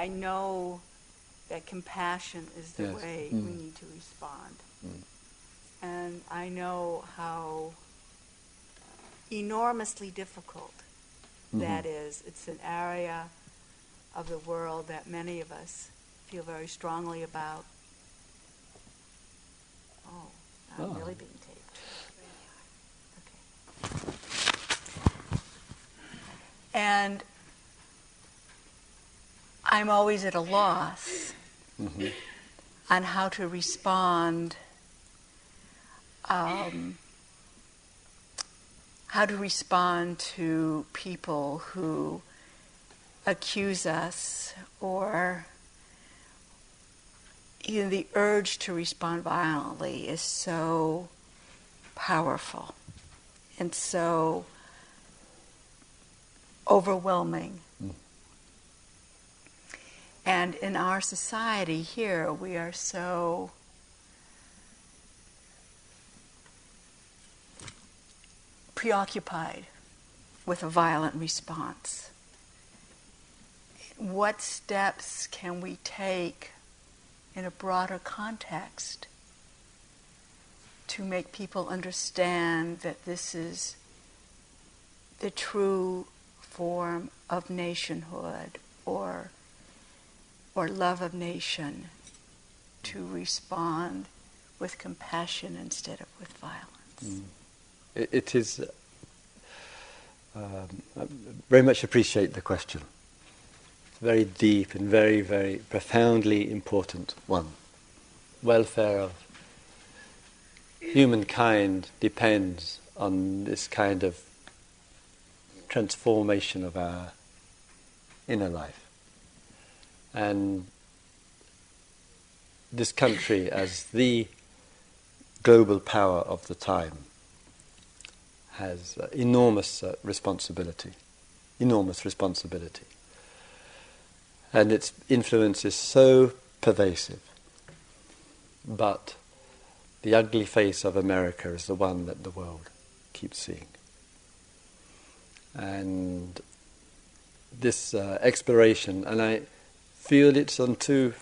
I know that compassion is the Yes. way we Mm. need to respond. Mm. And I know how enormously difficult that Mhm. is. It's an area of the world that many of us feel very strongly about. Oh, I'm Oh. really being taped. Okay. And I'm always at a loss Mhm. on how to respond, um, how to respond to people who accuse us or even the urge to respond violently is so powerful and so overwhelming. And in our society here, we are so preoccupied with a violent response. What steps can we take in a broader context to make people understand that this is the true form of nationhood or or love of nation to respond with compassion instead of with violence. Mm. It, it is. Um, I very much appreciate the question. It's a very deep and very, very profoundly important one. Welfare of humankind depends on this kind of transformation of our inner life. And this country, as the global power of the time, has uh, enormous uh, responsibility, enormous responsibility. And its influence is so pervasive. But the ugly face of America is the one that the world keeps seeing. And this uh, exploration, and I feel it's on two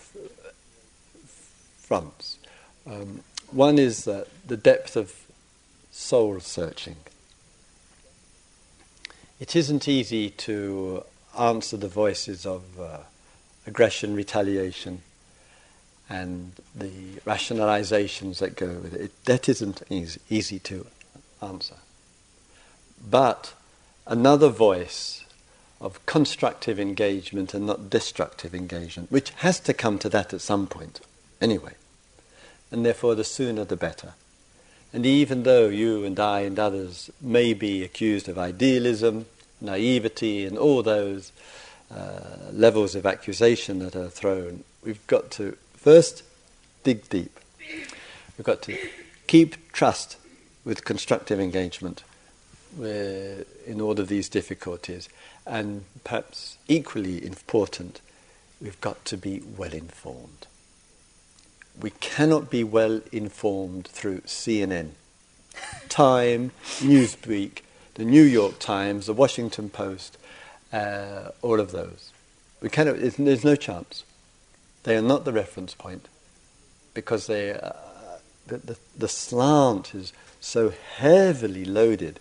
fronts. Um, one is uh, the depth of soul searching. It isn't easy to answer the voices of uh, aggression, retaliation, and the rationalizations that go with it. it that isn't easy, easy to answer. But another voice of constructive engagement and not destructive engagement, which has to come to that at some point, anyway. And therefore, the sooner the better. And even though you and I and others may be accused of idealism, naivety, and all those uh, levels of accusation that are thrown, we've got to first dig deep. We've got to keep trust with constructive engagement in all of these difficulties. And perhaps equally important, we've got to be well informed. We cannot be well informed through CNN, Time, Newsweek, the New York Times, the Washington Post, uh, all of those. We cannot, there's no chance. They are not the reference point because they, uh, the, the, the slant is so heavily loaded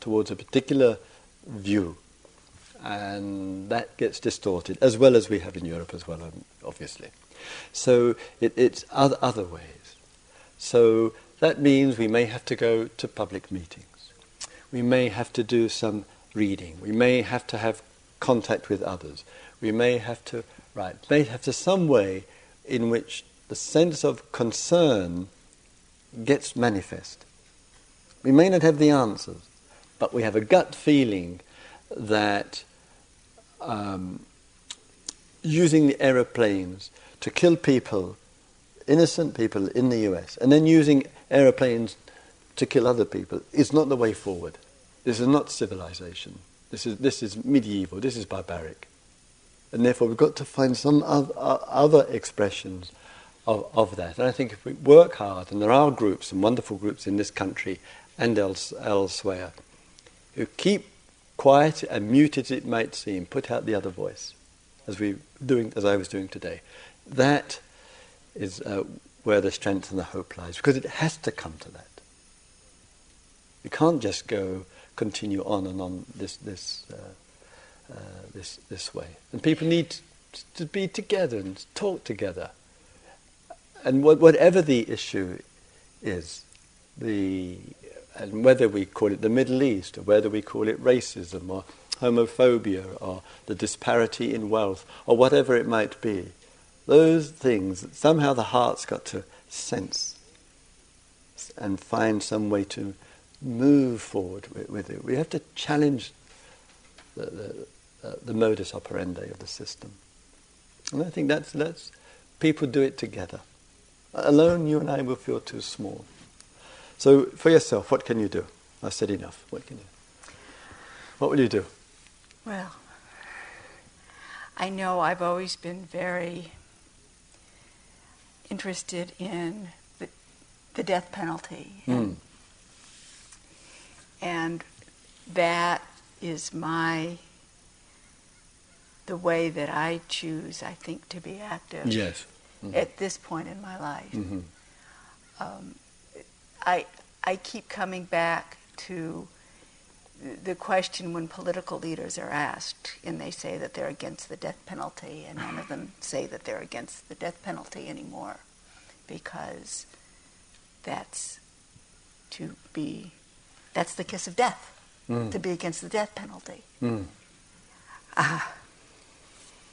towards a particular view, and that gets distorted, as well as we have in Europe as well, um, obviously. So it, it's other, other ways. So that means we may have to go to public meetings. We may have to do some reading. We may have to have contact with others. We may have to write. May have to some way in which the sense of concern gets manifest. We may not have the answers, but we have a gut feeling that um, using the aeroplanes to kill people, innocent people in the US, and then using aeroplanes to kill other people is not the way forward. This is not civilization. This is, this is medieval, this is barbaric. And therefore, we've got to find some other expressions of, of that. And I think if we work hard, and there are groups, and wonderful groups in this country and else, elsewhere, who keep quiet and mute as it might seem, put out the other voice. as we doing, as I was doing today. That is uh, where the strength and the hope lies, because it has to come to that. You can't just go continue on and on this this uh, uh, this this way. And people need to be together and talk together. And whatever the issue is, the and whether we call it the Middle East or whether we call it racism or homophobia or the disparity in wealth or whatever it might be, those things somehow the heart's got to sense and find some way to move forward with, with it. We have to challenge the, the, uh, the modus operandi of the system. And I think that's, that's people do it together. Alone, you and I will feel too small. So, for yourself, what can you do? I said enough. What can you? What will you do? Well, I know I've always been very interested in the, the death penalty. Mm. And, and that is my the way that I choose, I think, to be active. Yes. Mm-hmm. At this point in my life, mm-hmm. um, I I keep coming back to the question when political leaders are asked, and they say that they're against the death penalty, and none of them say that they're against the death penalty anymore, because that's to be that's the kiss of death mm. to be against the death penalty. Mm. Uh,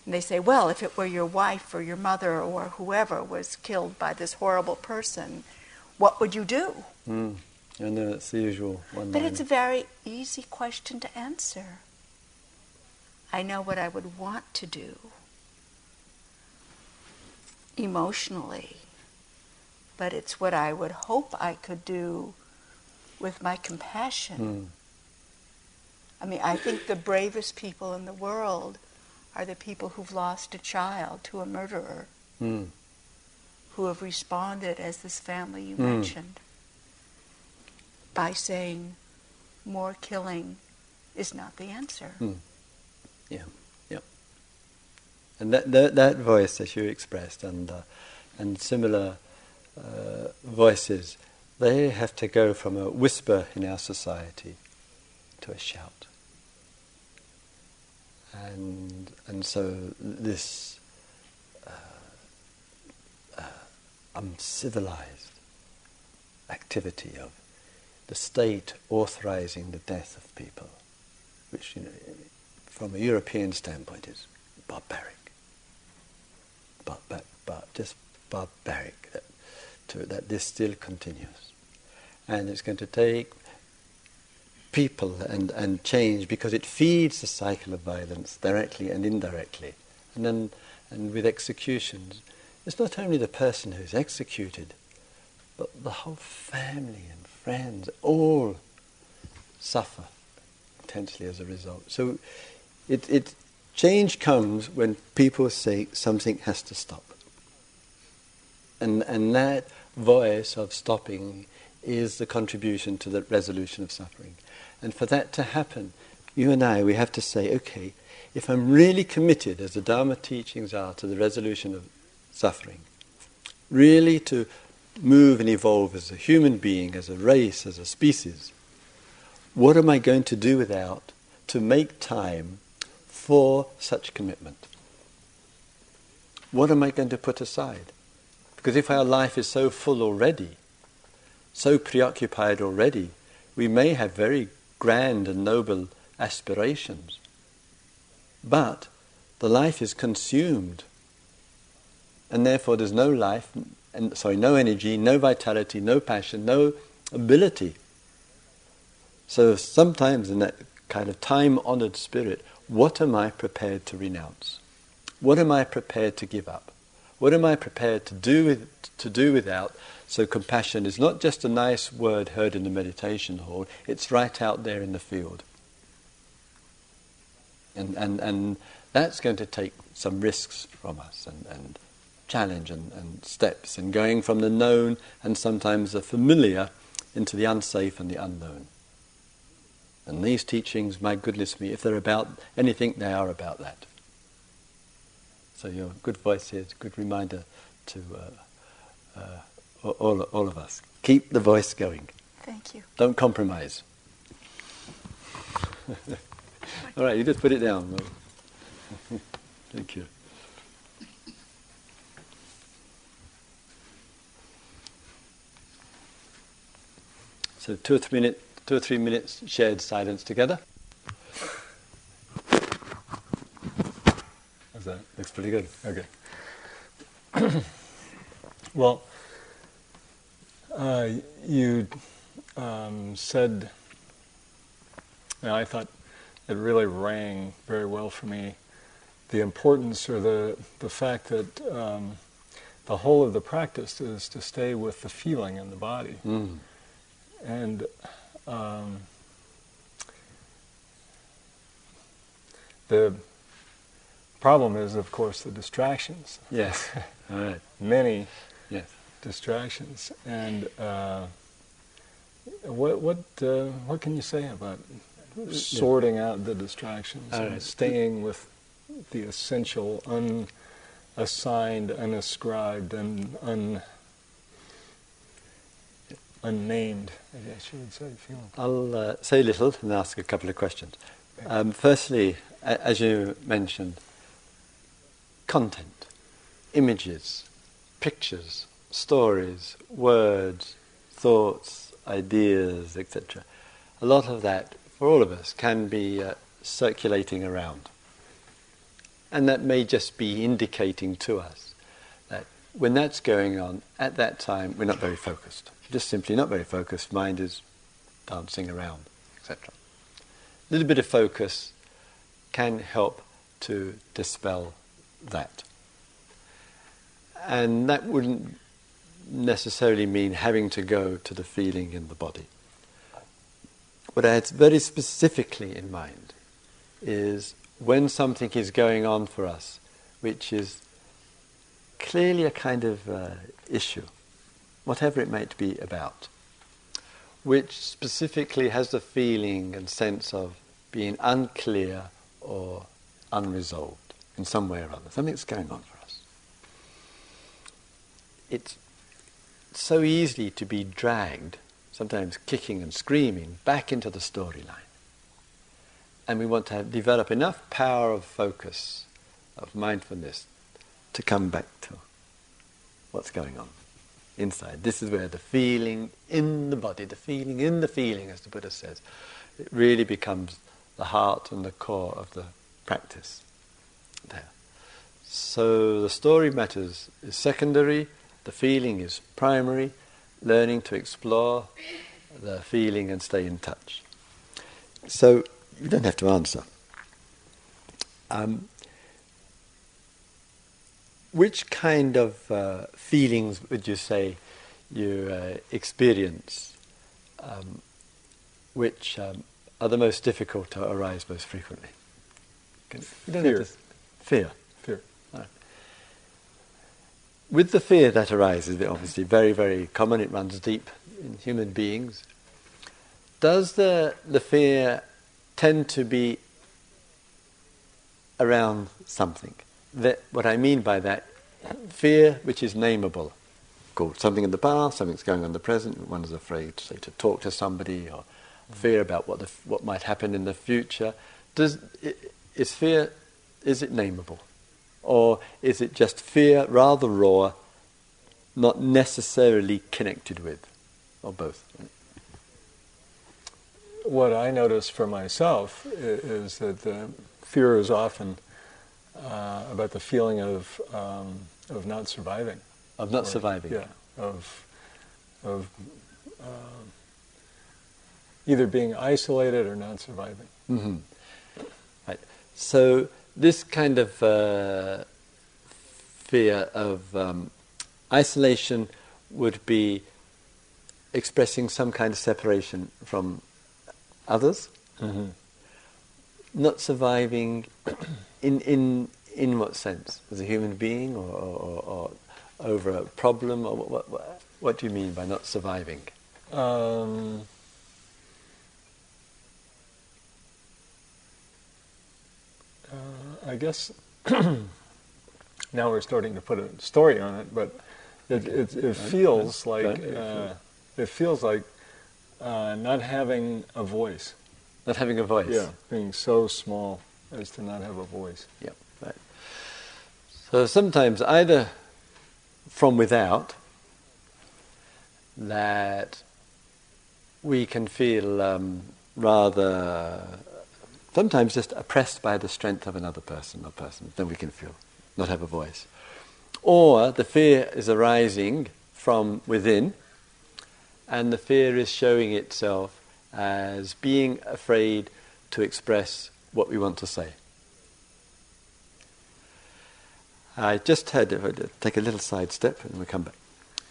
and they say, well, if it were your wife or your mother or whoever was killed by this horrible person, what would you do? Mm. I know it's the usual one. But it's a very easy question to answer. I know what I would want to do emotionally, but it's what I would hope I could do with my compassion. Mm. I mean, I think the bravest people in the world are the people who've lost a child to a murderer, mm. Who have responded, as this family you mm. mentioned, by saying more killing is not the answer. Mm. Yeah, yeah. And that, that, that voice that you expressed and, uh, and similar uh, voices, they have to go from a whisper in our society to a shout. And, and so this uh, uh, uncivilized activity of the state authorizing the death of people, which, you know, from a European standpoint is barbaric. But, but, but just barbaric that, to, that this still continues. And it's going to take people and, and change because it feeds the cycle of violence directly and indirectly. And then and with executions, it's not only the person who's executed, but the whole family and friends all suffer intensely as a result. So it, it change comes when people say something has to stop. And and that voice of stopping is the contribution to the resolution of suffering. And for that to happen, you and I, we have to say, okay, if I'm really committed, as the Dharma teachings are, to the resolution of suffering, really to move and evolve as a human being, as a race, as a species, what am I going to do without to make time for such commitment? What am I going to put aside? Because if our life is so full already, so preoccupied already, we may have very grand and noble aspirations. But the life is consumed. And therefore there's no life, and, sorry, no energy, no vitality, no passion, no ability. So sometimes in that kind of time honored spirit, what am I prepared to renounce? What am I prepared to give up? What am I prepared to do, with, to do without so compassion is not just a nice word heard in the meditation hall, it's right out there in the field. And, and, and that's going to take some risks from us and, and challenge and, and steps in going from the known and sometimes the familiar into the unsafe and the unknown. And these teachings, my goodness me, if they're about anything, they are about that. So your good voice here is a good reminder to uh, uh, all, all of us. Keep the voice going. Thank you. Don't compromise. all right, you just put it down. Thank you. So two or three minutes, two or three minutes shared silence together. How's that? Looks pretty good. Okay. well, uh, you um, said, and I thought it really rang very well for me, the importance or the, the fact that um, the whole of the practice is to stay with the feeling in the body. Mm. And um, the problem is, of course, the distractions. Yes. All right. Many Yes. distractions. And uh, what what uh, what can you say about sorting out the distractions All and right. staying with the essential, unassigned, unascribed, and un unnamed, I guess you would say, feeling. I'll uh, say a little and ask a couple of questions. Um, firstly, a- as you mentioned, content, images, pictures, stories, words, thoughts, ideas, etc. A lot of that, for all of us, can be uh, circulating around. And that may just be indicating to us that when that's going on, at that time, we're not very focused. Just simply not very focused. Mind is dancing around, etc. A little bit of focus can help to dispel that. And that wouldn't necessarily mean having to go to the feeling in the body. What I had very specifically in mind is when something is going on for us, which is clearly a kind of uh, issue, whatever it might be about, which specifically has the feeling and sense of being unclear or unresolved in some way or other. Something's going on for us. It's so easy to be dragged, sometimes kicking and screaming, back into the storyline. And we want to have, develop enough power of focus, of mindfulness, to come back to what's going on inside. This is where the feeling in the body, the feeling in the feeling, as the Buddha says, it really becomes the heart and the core of the practice there. So the story matters is secondary, the feeling is primary, learning to explore the feeling and stay in touch. So you don't have to answer. Um, which kind of uh, feelings would you say you uh, experience um, which um, are the most difficult to arise most frequently? Can, you don't Fear. fear. Fear. With the fear that arises, obviously very, very common, it runs deep in human beings. Does the, the fear tend to be around something? That, what I mean by that, fear which is nameable, called something in the past, something's going on in the present, one is afraid, say, to talk to somebody, or fear about what, the, what might happen in the future. Does, is fear, is it nameable? Or is it just fear, rather raw, not necessarily connected with, or both? What I notice for myself is that the fear is often uh, about the feeling of um, of not surviving. Of not Or- surviving. Yeah, of of um, either being isolated or not surviving. hmm Right. So this kind of uh, fear of um, isolation would be expressing some kind of separation from others, Mm-hmm. not surviving. In in in what sense? As a human being, or, or, or over a problem, or what, what? What do you mean by not surviving? Um, uh, I guess now we're starting to put a story on it, but it, it, it feels like uh, it feels like uh, not having a voice. Not having a voice. Yeah, being so small as to not have a voice. Yeah, right. So sometimes either from without that we can feel um, rather sometimes just oppressed by the strength of another person or person, then we can feel not have a voice. Or the fear is arising from within, and the fear is showing itself as being afraid to express what we want to say. I just had, take a little side step and we come back.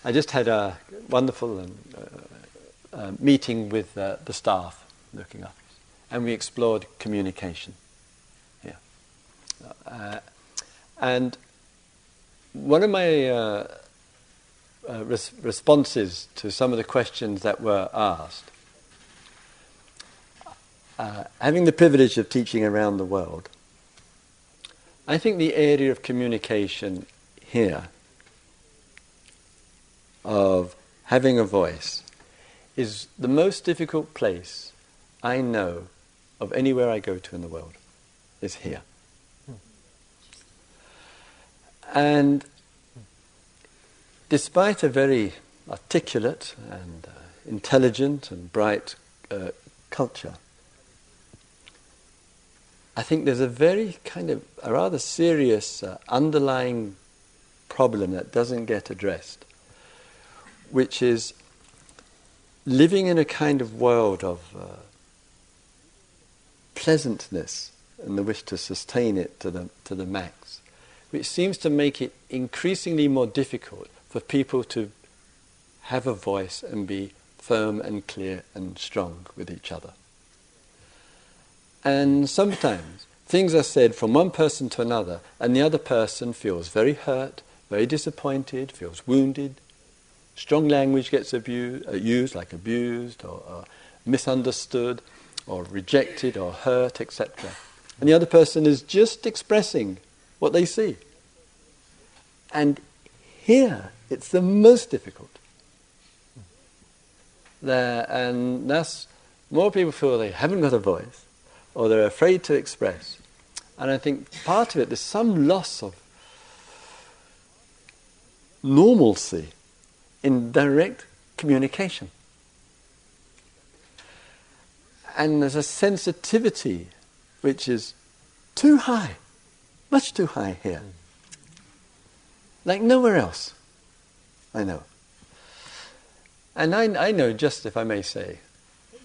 I just had a wonderful uh, uh, meeting with uh, the staff looking up, and we explored communication. Yeah. Uh, and one of my uh, res- responses to some of the questions that were asked, uh, having the privilege of teaching around the world, I think the area of communication here, of having a voice, is the most difficult place I know of anywhere I go to in the world, is here. And despite a very articulate and uh, intelligent and bright uh, culture, I think there's a very kind of a rather serious uh, underlying problem that doesn't get addressed, which is living in a kind of world of uh, pleasantness and the wish to sustain it to the, to the max, which seems to make it increasingly more difficult for people to have a voice and be firm and clear and strong with each other. And sometimes things are said from one person to another, and the other person feels very hurt, very disappointed, feels wounded. Strong language gets abused, uh, used, like abused or, or misunderstood, or rejected or hurt, etc. And the other person is just expressing what they see. And here, it's the most difficult. There, and thus, more people feel they haven't got a voice, or they're afraid to express. And I think part of it, there's some loss of normalcy in direct communication. And there's a sensitivity which is too high, much too high here. Like nowhere else, I know. And I, I know, just if I may say,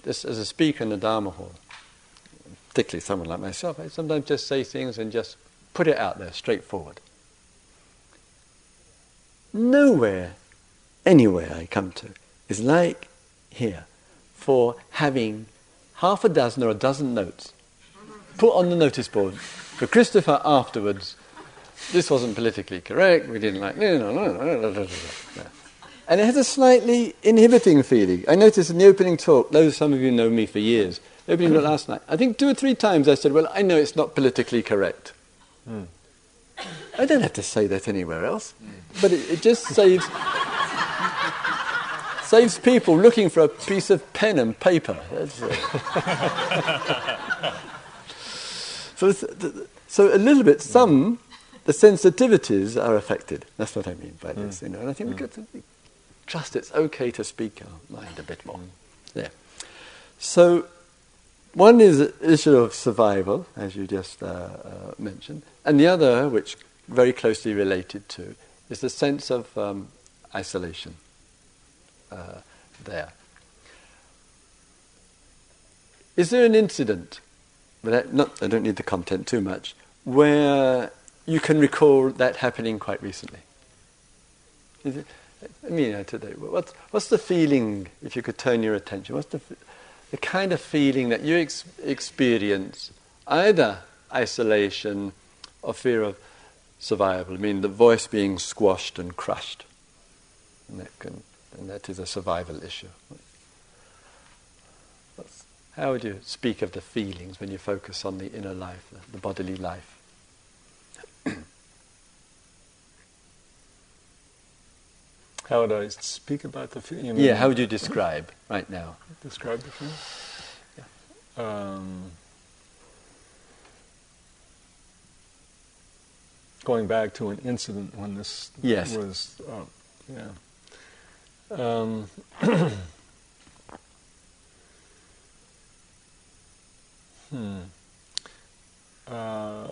this as a speaker in the Dharma hall, particularly someone like myself, I sometimes just say things and just put it out there straightforward. Nowhere, anywhere I come to, is like here for having half a dozen or a dozen notes put on the notice board for Christopher afterwards. This wasn't politically correct, we didn't like. No, no, no, no, no, no, no. And it has a slightly inhibiting feeling. I noticed in the opening talk, those some of you know me for years, opening last night, I think two or three times I said, Well, I know it's not politically correct. Mm. I don't have to say that anywhere else, but it, it just saves saves people looking for a piece of pen and paper. so, so a little bit, some the sensitivities are affected. That's what I mean by this. Mm. You know, and I think mm. we've got to trust it's okay to speak our mind a bit more. Mm. Yeah. So one is the issue of survival, as you just uh, uh, mentioned, and the other, which very closely related to, is the sense of um, isolation uh, there. Is there an incident, but I, not, I don't need the content too much, where you can recall that happening quite recently? It, I mean, today, what's, what's the feeling, if you could turn your attention, what's the the kind of feeling that you ex- experience, either isolation or fear of survival. I mean, the voice being squashed and crushed. And that, can, and that is a survival issue. How would you speak of the feelings when you focus on the inner life, the, the bodily life? How would I speak about the feeling? Yeah, how would you describe right now? Describe the feeling? Um, going back to an incident when this Yes. was, uh, yeah. Um, hmm. Uh,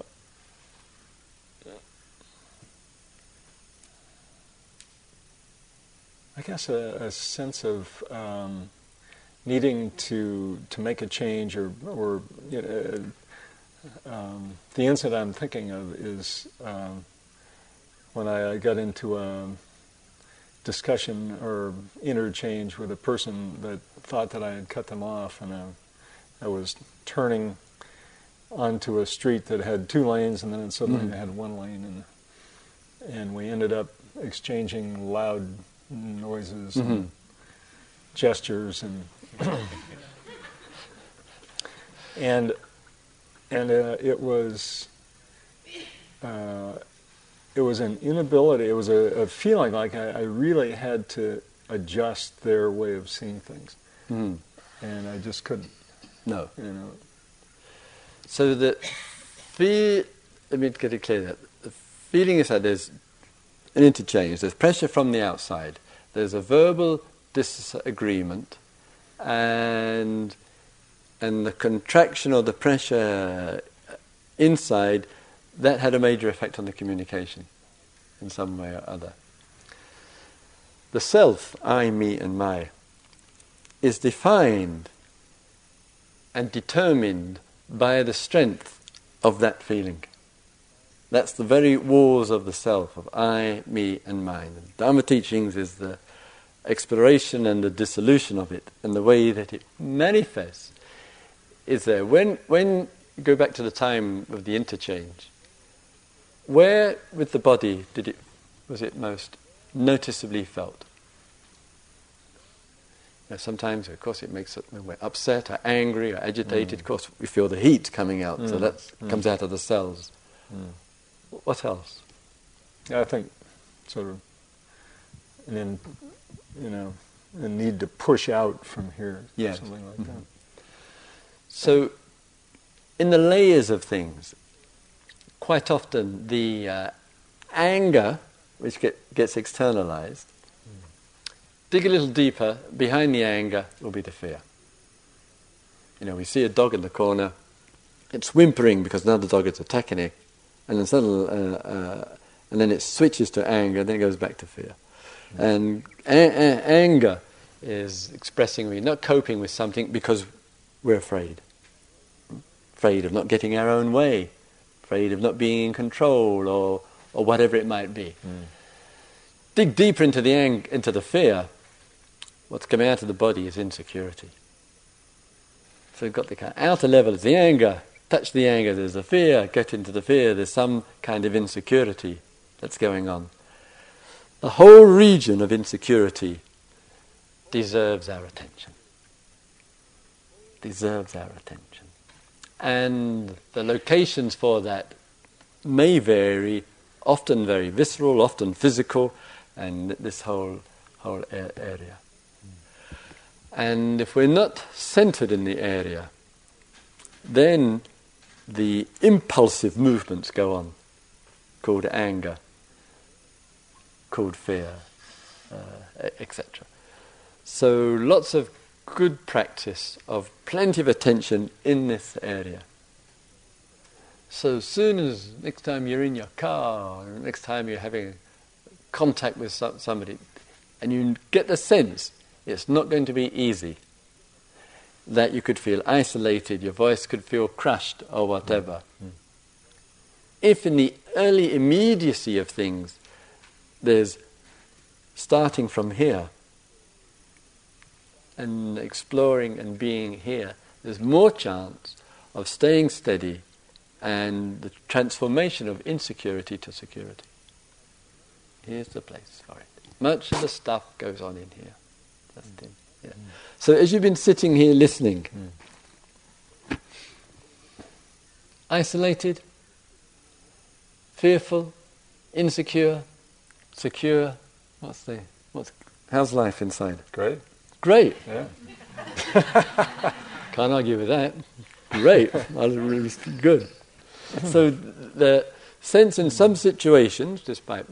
I guess a, a sense of um, needing to to make a change, or or you know, um, the incident I'm thinking of is um, when I got into a discussion or interchange with a person that thought that I had cut them off, and I, I was turning onto a street that had two lanes, and then it suddenly Mhm. had one lane, and and we ended up exchanging loud noises Mhm. and gestures and and and uh, it was uh, it was an inability. It was a, a feeling like I, I really had to adjust their way of seeing things, Mm. and I just couldn't. No. You know. So the feel, let me get it clear that the feeling is that there's an interchange. There's pressure from the outside. There's a verbal disagreement, and and the contraction or the pressure inside that had a major effect on the communication in some way or other. The self, I, me, and my, is defined and determined by the strength of that feeling. That's the very walls of the self, of I, me, and mine. The Dharma teachings is the exploration and the dissolution of it, and the way that it manifests is there. When, when you go back to the time of the interchange, where with the body did it, was it most noticeably felt? Now, sometimes, of course, it makes it when we're upset or angry or agitated. Of course, we feel the heat coming out, so Mm. that Mm. comes out of the cells. Mm. What else? I think sort of an in, you know a need to push out from here, Yes. something like Mhm. that. So, in the layers of things, quite often the uh, anger, which get, gets externalized, dig a little deeper, behind the anger will be the fear. You know, we see a dog in the corner, it's whimpering because another dog is attacking it, and then suddenly, uh, uh, and then it switches to anger, then it goes back to fear. And a- a- anger is expressing we're not coping with something because we're afraid. Afraid of not getting our own way, afraid of not being in control, or, or whatever it might be. Dig deeper into the, ang- into the fear, what's coming out of the body is insecurity. So we've got the outer level is the anger, touch the anger, there's the fear, get into the fear, there's some kind of insecurity that's going on. The whole region of insecurity deserves our attention. Deserves our attention. And the locations for that may vary, often very visceral, often physical, and this whole, whole a- area. And if we're not centered in the area, then the impulsive movements go on, called anger, called fear, uh, etc. So lots of good practice of plenty of attention in this area. So as soon as next time you're in your car, next time you're having contact with somebody, and you get the sense it's not going to be easy, that you could feel isolated, your voice could feel crushed or whatever. Mm. If in the early immediacy of things there's starting from here and exploring and being here, there's more chance of staying steady and the transformation of insecurity to security. Here's the place for it. Much of the stuff goes on in here. Just in, yeah. So as you've been sitting here listening, isolated, fearful, insecure, secure, what's the What's, how's life inside? Great. Great. Yeah. Can't argue with that. Great. I was really good. So the sense in some situations, despite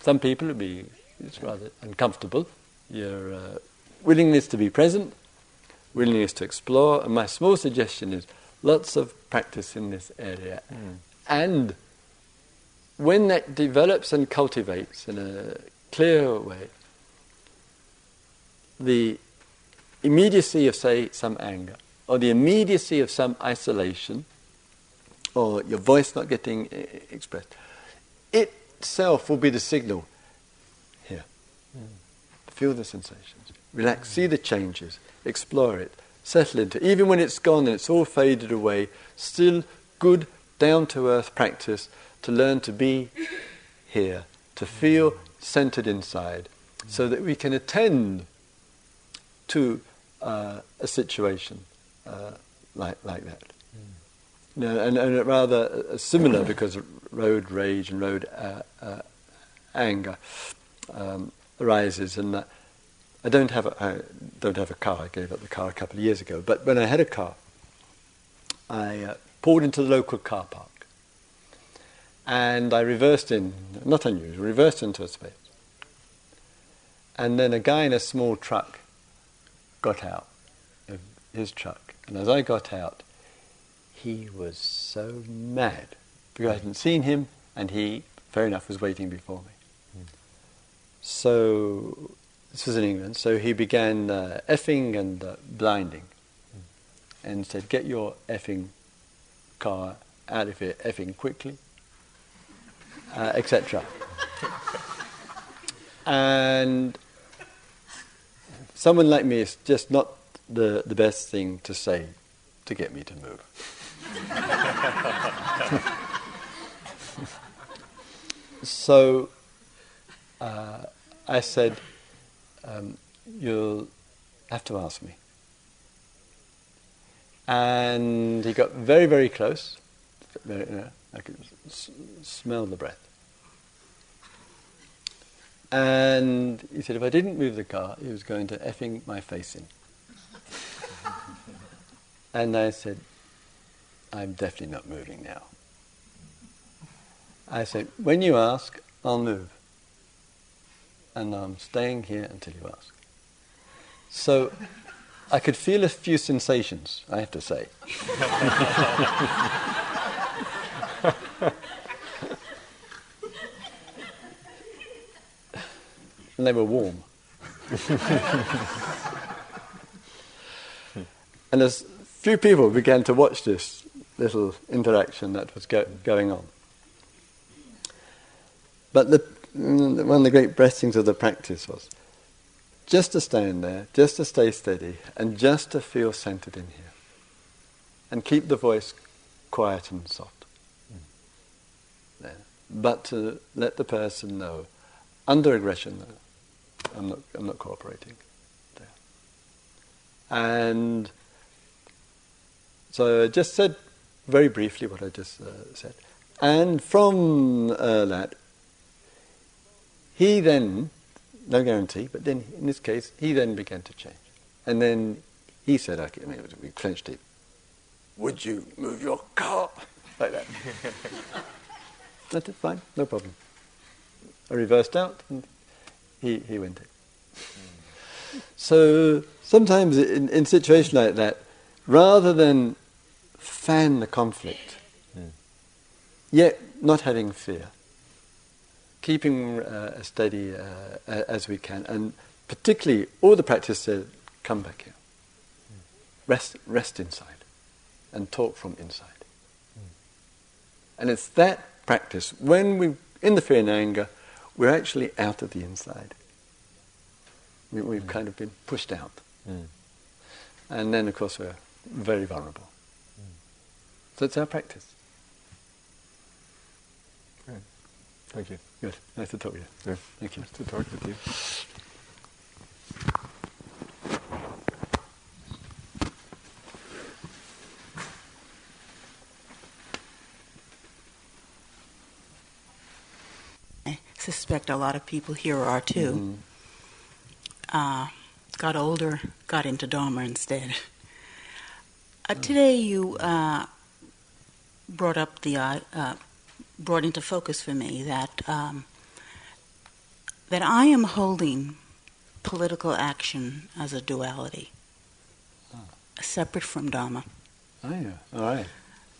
some people it'd be it's rather uncomfortable, your uh, willingness to be present, willingness to explore, and my small suggestion is lots of practice in this area. Mm. And when that develops and cultivates in a clear way, the immediacy of, say, some anger, or the immediacy of some isolation, or your voice not getting uh, expressed, itself will be the signal. Here. Mm. Feel the sensations. Relax, see the changes, explore it, settle into it. Even when it's gone and it's all faded away, still good, down to earth practice to learn to be here, to feel centered inside, so that we can attend to uh, a situation uh, like, like that. Mm. and, and rather uh, similar because road rage and road uh, uh, anger um, arises, and that I don't have a, I don't have a car. I gave up the car a couple of years ago. But when I had a car, I uh, pulled into the local car park, and I reversed in, not unusual, reversed into a space. And then a guy in a small truck got out of his truck. And as I got out, he was so mad because I hadn't seen him and he, fair enough, was waiting before me. Mm. So, this was in England, so he began uh, effing and uh, blinding and said, Get your effing car out of here effing quickly, uh, etc. and someone like me is just not the, the best thing to say to get me to move. so uh, I said, um, You'll have to ask me. And he got very, very close. Very, you know, I could s- smell the breath. And he said, if I didn't move the car, he was going to effing my face in. and I said, I'm definitely not moving now. I said, when you ask, I'll move. And I'm staying here until you ask. So I could feel a few sensations, I have to say. and they were warm. and as few people began to watch this little interaction that was go- going on. But the, one of the great blessings of the practice was just to stand there, just to stay steady, and just to feel centered in here. And keep the voice quiet and soft. Mm. But to let the person know, under aggression, I'm not, I'm not cooperating there. And so I just said very briefly what I just uh, said. And from uh, that, he then, no guarantee, but then in this case, he then began to change. And then he said, okay, I mean, we clenched it. Would you move your car? like that. That's it, fine, no problem. I reversed out and he, he went in. So sometimes in, in situations like that, rather than fan the conflict, mm. yet not having fear, keeping uh, as steady uh, as we can, and particularly all the practice said, come back here, mm. rest, rest inside, and talk from inside. Mm. And it's that practice when we in the fear and anger, we're actually out of the inside. We, have mm. kind of been pushed out. Mm. And then, of course, we're very vulnerable. Mm. So it's our practice. Thank you. Good. Nice to talk to you. Yeah. Thank you. Nice to talk with you. I suspect a lot of people here are too. Mm-hmm. uh, got older, got into Dharma instead. Uh, today, you uh, brought up the uh, uh, brought into focus for me that um, that I am holding political action as a duality, Ah. separate from Dharma, Oh, yeah. All right.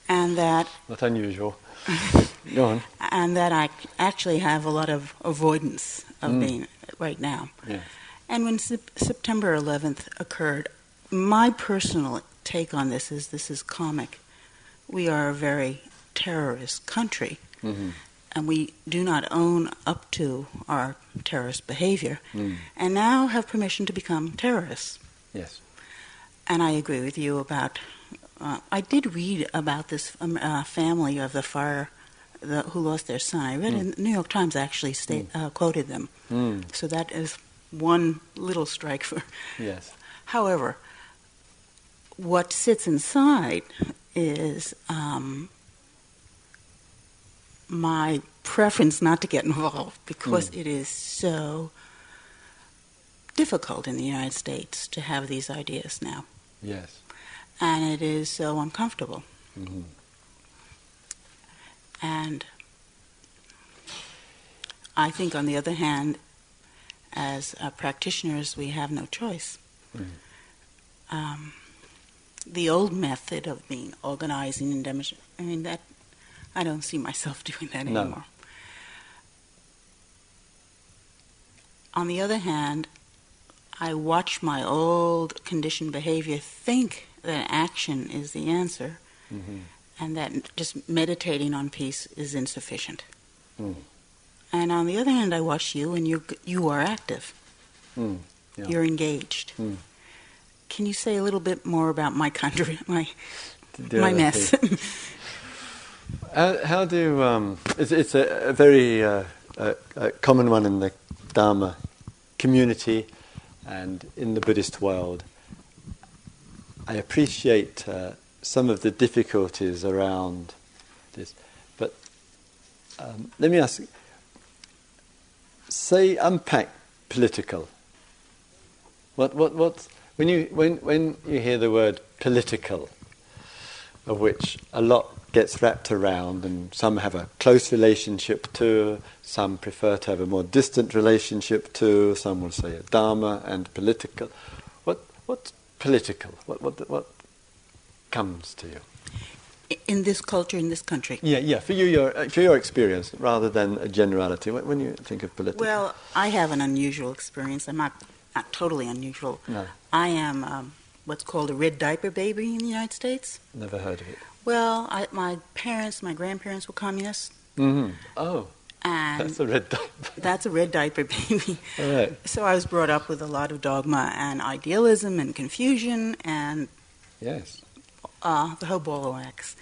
and that Not unusual. Go on. and that I actually have a lot of avoidance of Mm. being right now. Yeah. And when Sep- September 11th occurred, my personal take on this is this is karmic. We are a very terrorist country, hmm and we do not own up to our terrorist behavior, Mm. and now have permission to become terrorists. Yes. And I agree with you about. Uh, I did read about this um, uh, family of the fire the, who lost their son. I read Mm. in the New York Times actually state, uh, quoted them. Mm. So that is one little strike for. Yes. However, what sits inside is um, my preference not to get involved because Mm. it is so difficult in the United States to have these ideas now, Yes. and it is so uncomfortable. hmm And I think, on the other hand, as uh, practitioners, we have no choice. Mhm. Um, the old method of being organizing and demonstrating, I mean, that I don't see myself doing that No. anymore. On the other hand, I watch my old conditioned behavior think that action is the answer hmm and that just meditating on peace is insufficient. Mm. And on the other hand, I watch you, and you you are active. Mm. Yeah. You're engaged. Mm. Can you say a little bit more about my country, my my mess? How, how do um, it's, it's a, a very uh, a, a common one in the Dharma community and in the Buddhist world. I appreciate uh, some of the difficulties around this, but um, let me ask: say, unpack political. What what what? When you when when you hear the word political, of which a lot gets wrapped around, and some have a close relationship to, some prefer to have a more distant relationship to, some will say a dharma and political. What what's political? What what what comes to you? in this culture, in this country. Yeah, yeah. For you, your for your experience, rather than a generality. When, when you think of political, Well, I have an unusual experience. I'm not not totally unusual. no, I am um, what's called a red diaper baby in the United States. never heard of it. Well, I, my parents, my grandparents were communists, hmm Oh, and that's a red diaper. that's a red diaper baby. All right. So I was brought up with a lot of dogma and idealism and confusion and Yes. uh, the whole ball of wax.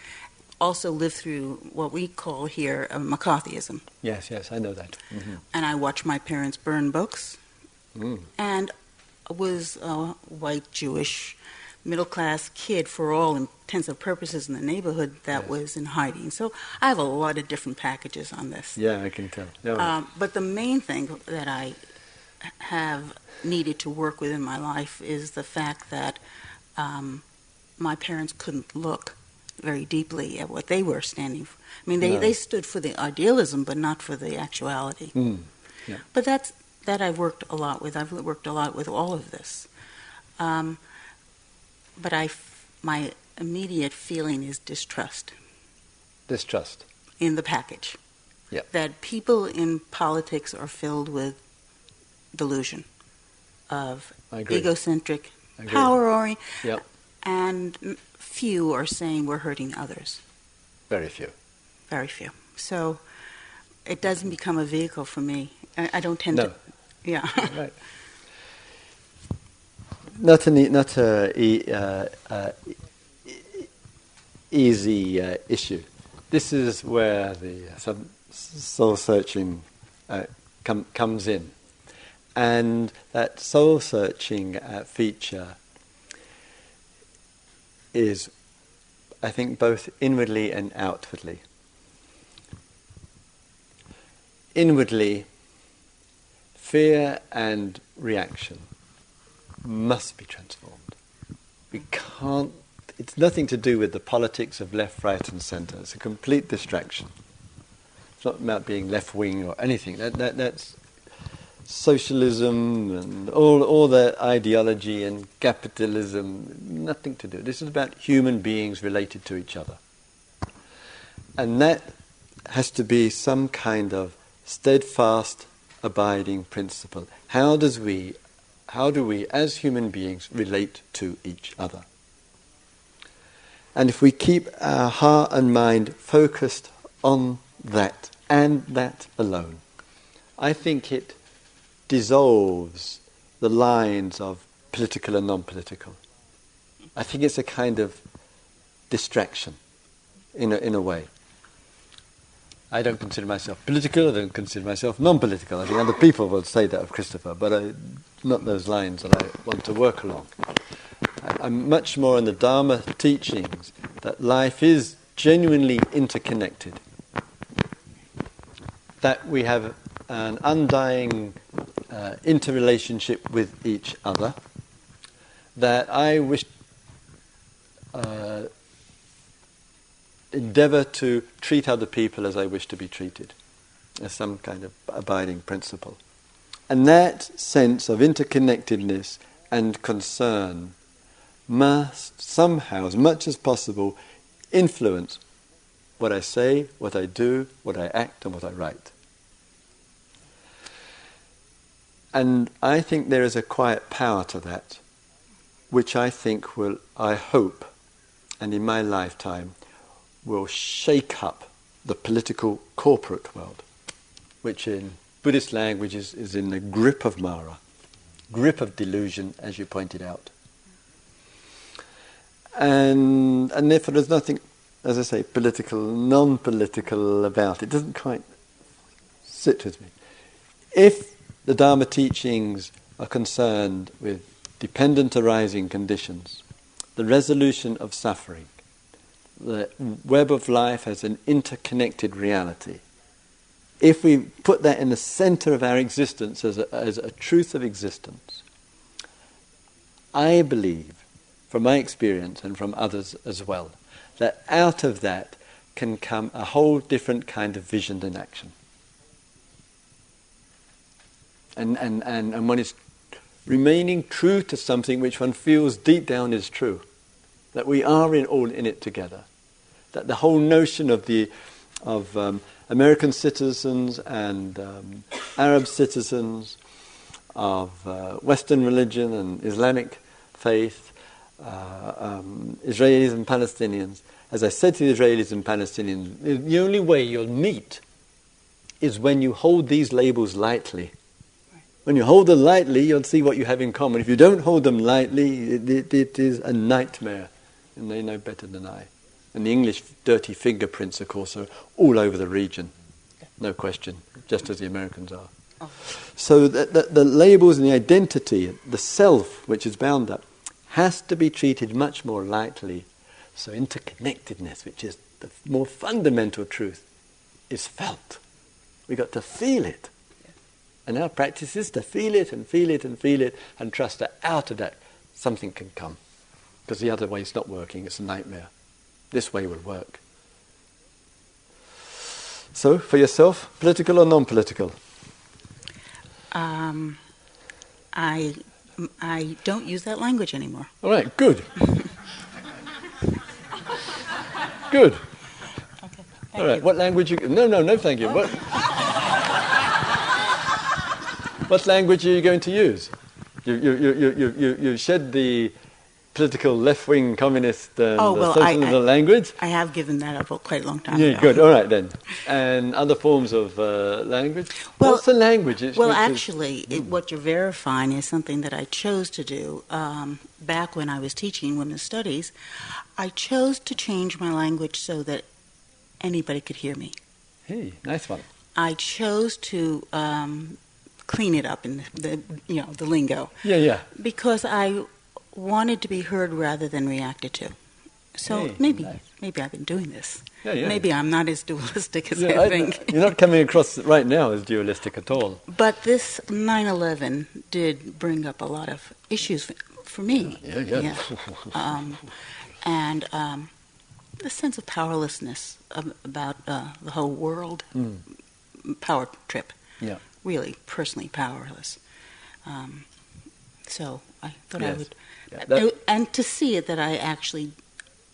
Also lived through what we call here uh, McCarthyism. Yes. Yes. I know that. hmm And I watched my parents burn books Mm. and was a white Jewish middle class kid for all intents and purposes in the neighborhood that Yes. was in hiding. So I have a lot of different packages on this. Yeah, I can tell. Yeah. Um, but the main thing that I have needed to work with in my life is the fact that um, my parents couldn't look very deeply at what they were standing for. I mean, they, No. they stood for the idealism, but not for the actuality. Mm. But that's that I've worked a lot with. I've worked a lot with all of this. Um, but I, my immediate feeling is distrust Distrust. in the package. Yep. That people in politics are filled with delusion of egocentric, power oriented, Yep. and few are saying we're hurting others. Very few. Very few. So it doesn't become a vehicle for me. I, I don't tend No. to. Yeah. right. Not an not a e- uh, uh, easy uh, issue. This is where the uh, soul searching uh, com- comes in, and that soul searching uh, feature is, I think, both inwardly and outwardly. Inwardly, fear and reaction must be transformed. We can't, it's nothing to do with the politics of left, right, and centre. It's a complete distraction. It's not about being left wing or anything. That, that, that's socialism and all, all that ideology and capitalism, nothing to do. This is about human beings related to each other. And that has to be some kind of steadfast, abiding principle. How does we, how do we as human beings relate to each other? And if we keep our heart and mind focused on that and that alone, I think it dissolves the lines of political and non political. I think it's a kind of distraction in a, in a way. I don't consider myself political, I don't consider myself non political. I think other people will say that of Christopher, but I, not those lines that I want to work along. I, I'm much more in the Dharma teachings that life is genuinely interconnected, that we have an undying uh, interrelationship with each other, that I wish. Uh, endeavour to treat other people as I wish to be treated, as some kind of abiding principle. And that sense of interconnectedness and concern must somehow, as much as possible, influence what I say, what I do, what I act, and what I write. And I think there is a quiet power to that, which I think will, I hope, and in my lifetime, will shake up the political corporate world, which in Buddhist language is, is in the grip of Mara, grip of delusion, as you pointed out. And, and therefore, there's nothing, as I say, political, non political about it. It doesn't quite sit with me. If the Dharma teachings are concerned with dependent arising conditions, the resolution of suffering, the web of life as an interconnected reality. If we put that in the center of our existence as a, as a truth of existence, I believe, from my experience and from others as well, that out of that can come a whole different kind of vision and action. And, and, and, and one is remaining true to something which one feels deep down is true that we are in, all in it together. That the whole notion of the of um, American citizens and um, Arab citizens, of uh, Western religion and Islamic faith, uh, um, Israelis and Palestinians. As I said to the Israelis and Palestinians, the only way you'll meet is when you hold these labels lightly. When you hold them lightly, you'll see what you have in common. If you don't hold them lightly, it, it, it is a nightmare and they know better than I. And the English dirty fingerprints, of course, are all over the region, no question, just as the Americans are. So the, the, the, labels and the identity, the self, which is bound up, has to be treated much more lightly. So interconnectedness, which is the more fundamental truth, is felt. We've got to feel it. And our practice is to feel it and feel it and feel it and trust that out of that something can come because the other way is not working, it's a nightmare. This way will work. So, for yourself, political or non political? Um, I, I don't use that language anymore. All right, good. good. Okay, All right, you. what language you. No, no, no, thank you. Oh. What, what language are you going to use? You, you, you, you, you, you shed the political left-wing communist um, oh, well, I, I, language. I have given that up quite a long time yeah, ago. good. All right then. And other forms of uh, language. Well, What's the language? It's well, actually, it, what you're verifying is something that I chose to do um, back when I was teaching women's studies. I chose to change my language so that anybody could hear me. Hey, nice one. I chose to um, clean it up in the you know the lingo. Yeah, yeah. Because I wanted to be heard rather than reacted to. So Hey, maybe nice. maybe I've been doing this. Yeah, yeah. Maybe I'm not as dualistic as Yeah, I I- think. you're not coming across right now as dualistic at all. But this 9/11 did bring up a lot of issues for, for me. Yeah, yeah. Um, and um, the sense of powerlessness of, about uh, the whole world Mm. power trip. Yeah. Really, personally powerless. Um, so I thought I would, Yeah, that- and to see it that I actually.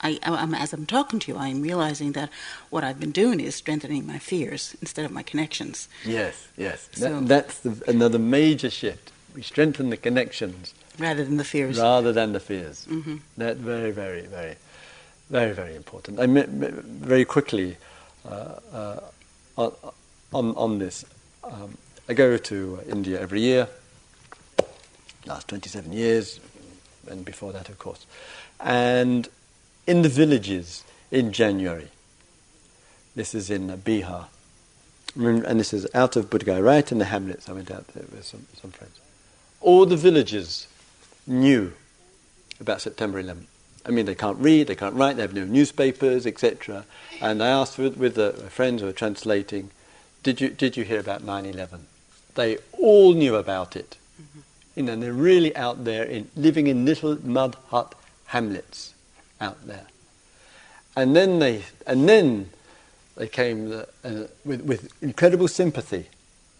I, I'm, as I'm talking to you, I'm realizing that what I've been doing is strengthening my fears instead of my connections. Yes, yes. So- That, that's the, another major shift. We strengthen the connections rather than the fears. rather than the fears. hmm That very, very, very, very, very important. I mean, very quickly uh, uh, on, on this. Um, I go to India every year. Last twenty-seven years, and before that, of course. And in the villages in January. This is in Bihar. And this is out of Bodhgaya, right in the hamlets. I went out there with some, some friends. All the villagers knew about September 11th. I mean, they can't read, they can't write, they have no newspapers, etc. And I asked with, with the friends who were translating, did you, did you hear about 9 11? They all knew about it. You know, they're really out there in, living in little mud hut hamlets out there. And then they, and then they came the, uh, with, with incredible sympathy.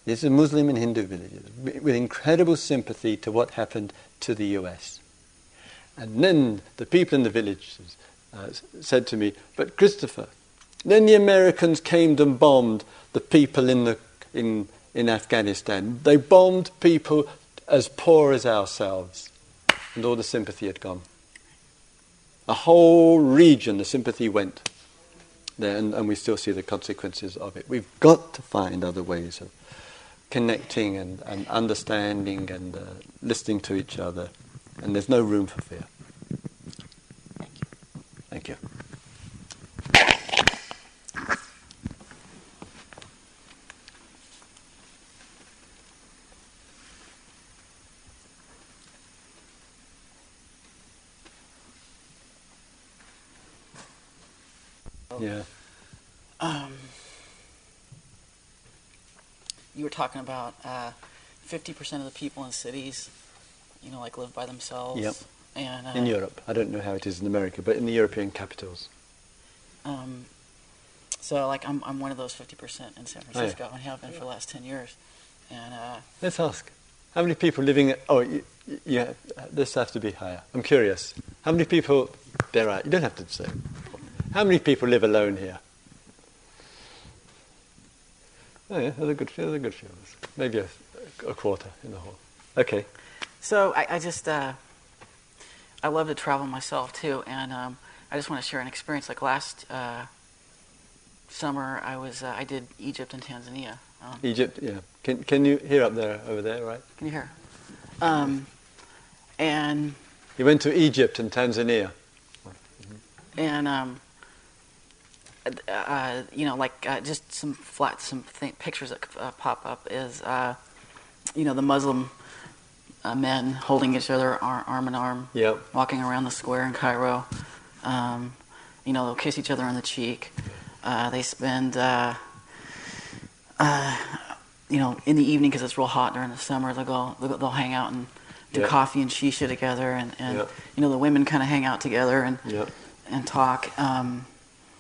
This is Muslim and Hindu villages, with incredible sympathy to what happened to the US. And then the people in the villages uh, said to me, But Christopher, then the Americans came and bombed the people in, the, in, in Afghanistan. They bombed people as poor as ourselves. And all the sympathy had gone. A whole region, the sympathy went there, and, and we still see the consequences of it. We've got to find other ways of connecting and, and understanding and uh, listening to each other, and there's no room for fear. Thank you. Thank you. Yeah. Um, you were talking about uh, fifty percent of the people in cities, you know, like live by themselves. Yep. And uh, In Europe, I don't know how it is in America, but in the European capitals. Um, so, like, I'm I'm one of those fifty percent in San Oh, yeah. Francisco, and have been for the last ten years. And uh, Let's ask. How many people living? At, oh, you, you, yeah, this has to be higher. I'm curious. How many people? There are. You don't have to say. How many people live alone here? Oh yeah, there's a good, there's a good few. of us. Maybe a, a quarter in the whole. Okay. so I, I just uh, I love to travel myself too, and um, I just want to share an experience. Like last uh, summer, I was uh, I did Egypt and Tanzania. Um, Egypt. Yeah. Can can you hear up there over there? Right. can you hear? Um, and You went to Egypt and Tanzania. and um, uh, you know, like uh, just some flat, some th- pictures that uh, pop up is, uh, you know, the Muslim uh, men holding each other ar- arm in arm, Yep. walking around the square in Cairo. Um, you know, they'll kiss each other on the cheek. Uh, they spend, uh, uh, you know, in the evening because it's real hot during the summer. They'll go, they'll, they'll hang out and do Yeah. coffee and shisha together, and, and Yeah. you know, the women kind of hang out together and Yep. and talk. Um,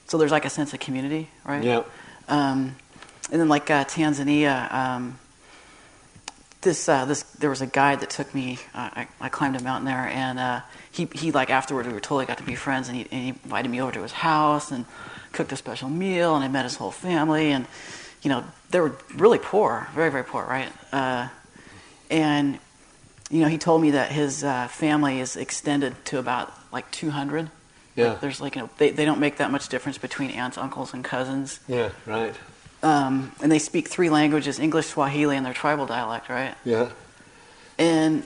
so there's like a sense of community, right? Yep. Um, and then like uh, Tanzania, um, this uh, this there was a guide that took me. Uh, I, I climbed a mountain there, and uh, he he like afterward we were totally got to be friends, and he, and he invited me over to his house and cooked a special meal, and I met his whole family, and you know they were really poor, very very poor, right? Uh, and you know he told me that his uh, family is extended to about like 200. Yeah. Like, there's like you know they, they don't make that much difference between aunts, uncles, and cousins Yeah. Right. um, and they speak three languages English, Swahili, and their tribal dialect, right? Yeah. And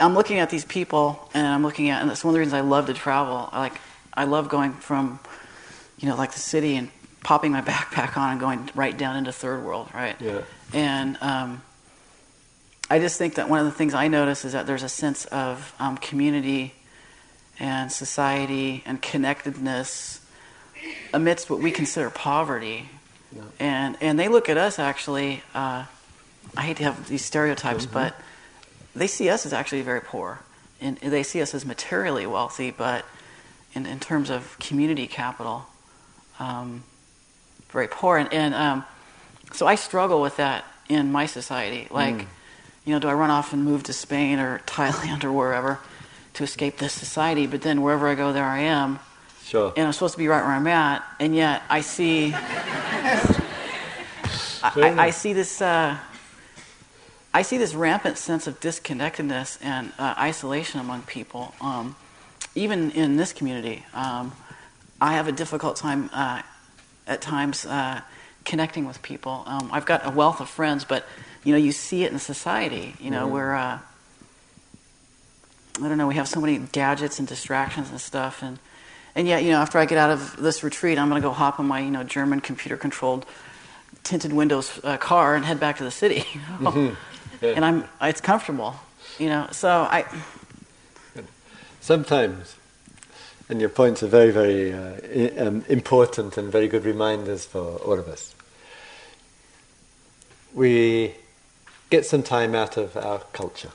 I'm looking at these people, and I'm looking at, and that's one of the reasons I love to travel. I like, I love going from, you know, like the city and popping my backpack on and going right down into third world, right? Yeah. And um, I just think that one of the things I notice is that there's a sense of um, community and society and connectedness amidst what we consider poverty. Yeah. And, and they look at us actually, uh, I hate to have these stereotypes, Mm-hmm. but they see us as actually very poor. And they see us as materially wealthy, but in, in terms of community capital, um, very poor. And, and um, so I struggle with that in my society. Like, Mm. you know, do I run off and move to Spain or Thailand or wherever to escape this society? But then wherever I go, there I am. Sure. And I'm supposed to be right where I'm at. And yet I see, I, I, see this, uh, I see this rampant sense of disconnectedness and uh, isolation among people, um, even in this community. Um, I have a difficult time uh, at times uh, connecting with people. Um, I've got a wealth of friends, but you know, you see it in society. You know, Mhm. where uh, I don't know, we have so many gadgets and distractions and stuff, and and yet, you know, after I get out of this retreat, I'm going to go hop on my you know German computer-controlled tinted windows uh, car and head back to the city. You know? Mhm. Yeah. And I'm it's comfortable, you know. So I Sometimes, and your points are very, very uh, i- um, important and very good reminders for all of us. We get some time out of our culture,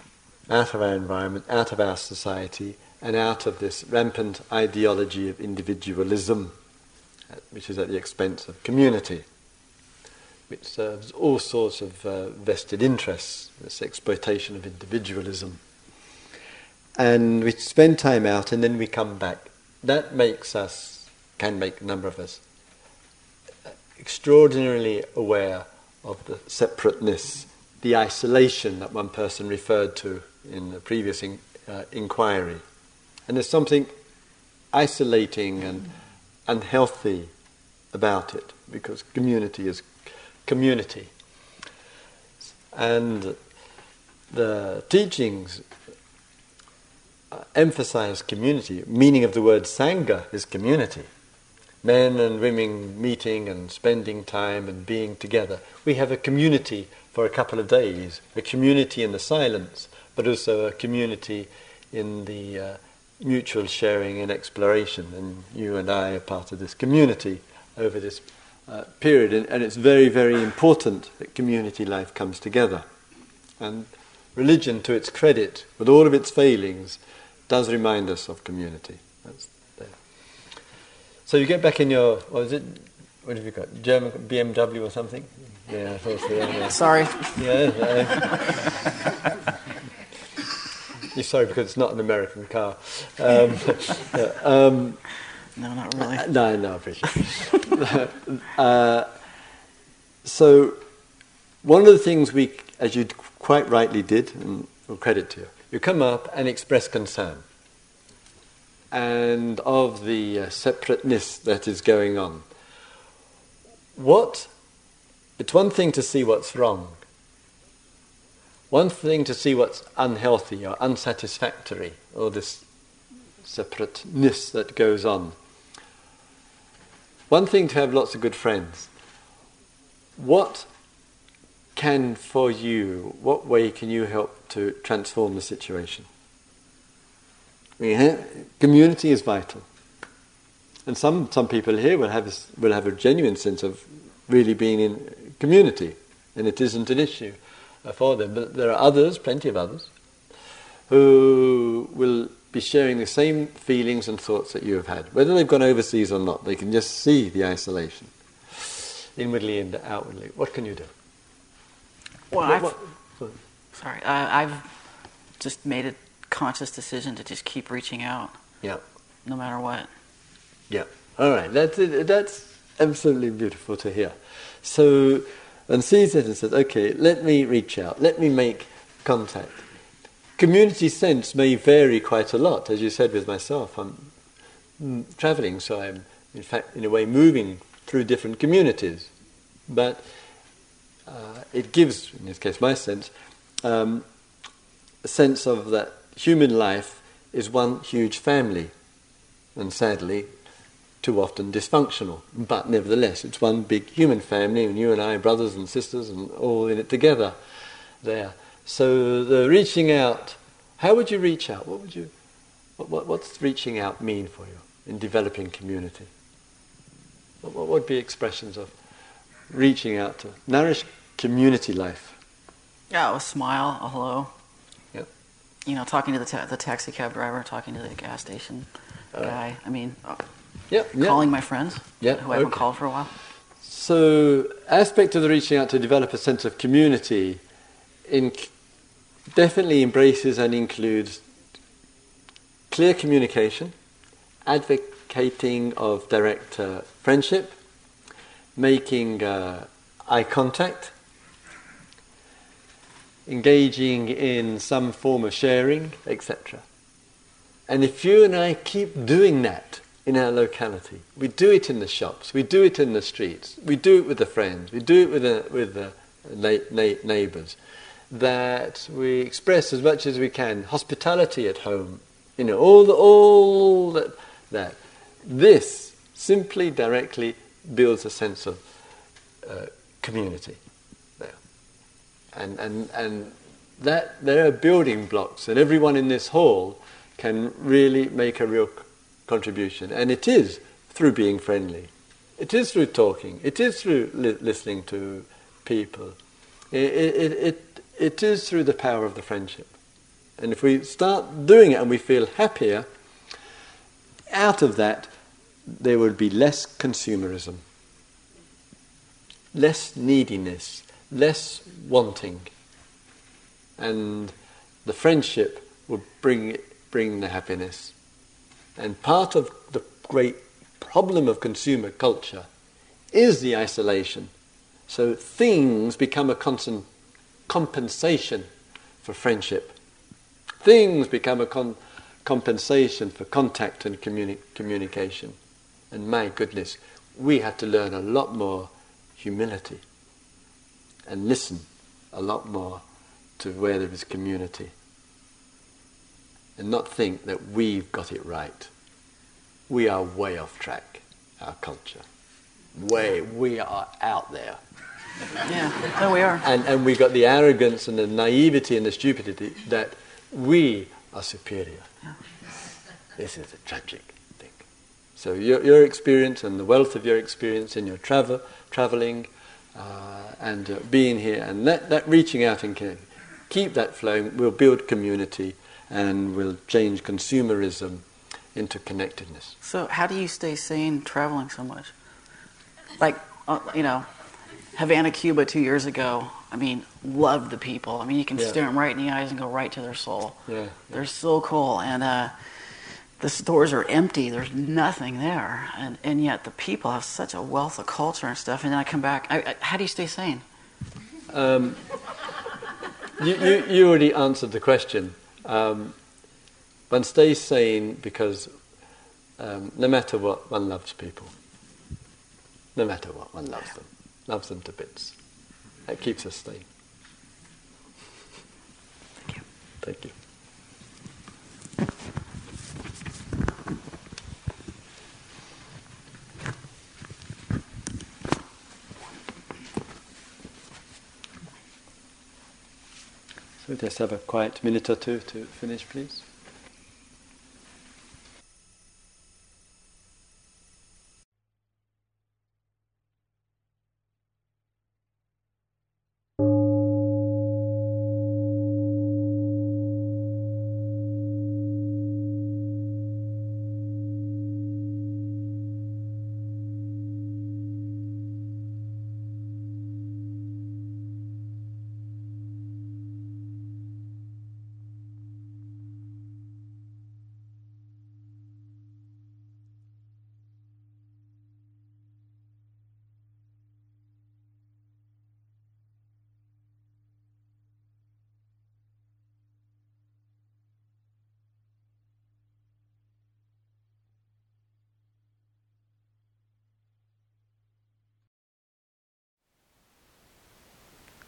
out of our environment, out of our society, and out of this rampant ideology of individualism, uh, which is at the expense of community, which serves all sorts of uh, vested interests, this exploitation of individualism and we spend time out and then we come back. That makes us, can make a number of us, extraordinarily aware of the separateness, the isolation that one person referred to in the previous in, uh, inquiry. And there's something isolating and unhealthy about it because community is community. And the teachings uh, emphasize community. Meaning of the word sangha is community. Men and women meeting and spending time and being together. We have a community for a couple of days, a community in the silence, but also a community in the uh, mutual sharing and exploration. And you and I are part of this community over this uh, period. And, and it's very, very important that community life comes together. And religion, to its credit, with all of its failings, does remind us of community. That's there. So you get back in your, what is it? What have you got? German BMW or something? Yeah, I thought so. Sorry. Yeah, you're sorry because it's not an American car. Um, yeah, um, No, not really. uh, no, no, I appreciate it. uh, so, one of the things we, as you quite rightly did, and all credit to you, you come up and express concern and of the uh, separateness that is going on. What? It's one thing to see what's wrong. One thing to see what's unhealthy or unsatisfactory, or this separateness that goes on. One thing to have lots of good friends. What can for you, what way can you help to transform the situation? Community is vital. And some, some people here will have, a, will have a genuine sense of really being in community, and it isn't an issue for them. But there are others, plenty of others, who will be sharing the same feelings and thoughts that you have had. Whether they've gone overseas or not, they can just see the isolation, inwardly and outwardly. What can you do? Well, What- I've, what- sorry, I, I've just made a conscious decision to just keep reaching out, yeah. no matter what. Yeah. All right. That's that's absolutely beautiful to hear. So, and sees it and says, "Okay, let me reach out. Let me make contact." Community sense may vary quite a lot, as you said with myself. I'm mm, traveling, so I'm in fact, in a way, moving through different communities, but uh, it gives, in this case, my sense, um, a sense of that human life is one huge family, and sadly, too often dysfunctional. But nevertheless, it's one big human family, and you and I, are brothers and sisters, and all in it together there. So the reaching out, how would you reach out? What would you? What, what, what's reaching out mean for you in developing community? What, what would be expressions of reaching out to nourish community life? Yeah, a smile, a hello. Yep. You know, talking to the, ta- the taxi cab driver, talking to the gas station guy. I mean, uh, Yep. yep. calling my friends Yep, who I haven't okay. called for a while. So, aspect of the reaching out to develop a sense of community in, definitely embraces and includes clear communication, advocating of direct uh, friendship, making uh, eye contact, engaging in some form of sharing, etc. And if you and I keep doing that in our locality, we do it in the shops, we do it in the streets, we do it with the friends, we do it with the, with the na- na- neighbours, that we express as much as we can hospitality at home, you know, all, the, all that, that. This simply directly builds a sense of uh, community there. And, and, and that there are building blocks, and everyone in this hall can really make a real contribution. And it is through being friendly, it is through talking, it is through li- listening to people, it, it, it, it is through the power of the friendship. And if we start doing it and we feel happier, out of that, there would be less consumerism, less neediness, less wanting, and the friendship would bring bring the happiness. And part of the great problem of consumer culture is the isolation. So things become a constant compensation for friendship. Things become a con- compensation for contact and communi- communication. And my goodness, we have to learn a lot more humility and listen a lot more to where there is community. And not think that we've got it right. We are way off track, our culture. Way, we are out there. Yeah, there we are. And, and we got the arrogance and the naivety and the stupidity that we are superior. This is a tragic thing. So your, your experience and the wealth of your experience in your travel, traveling uh, and uh, being here and that, that reaching out and care, keep that flowing We'll build community and will change consumerism into connectedness. So, how do you stay sane traveling so much? Like, uh, you know, Havana, Cuba, two years ago. I mean, love the people. I mean, you can Yeah. stare them right in the eyes and go right to their soul. Yeah. They're so cool, and uh, the stores are empty. There's nothing there, and and yet the people have such a wealth of culture and stuff. And then I come back. I, I, how do you stay sane? Um, you, you, you already answered the question. Um, one stays sane because um, no matter what, one loves people. No matter what, one loves them. Loves them to bits. That keeps us sane. Thank you. Thank you. Let's have a quiet minute or two to finish, please.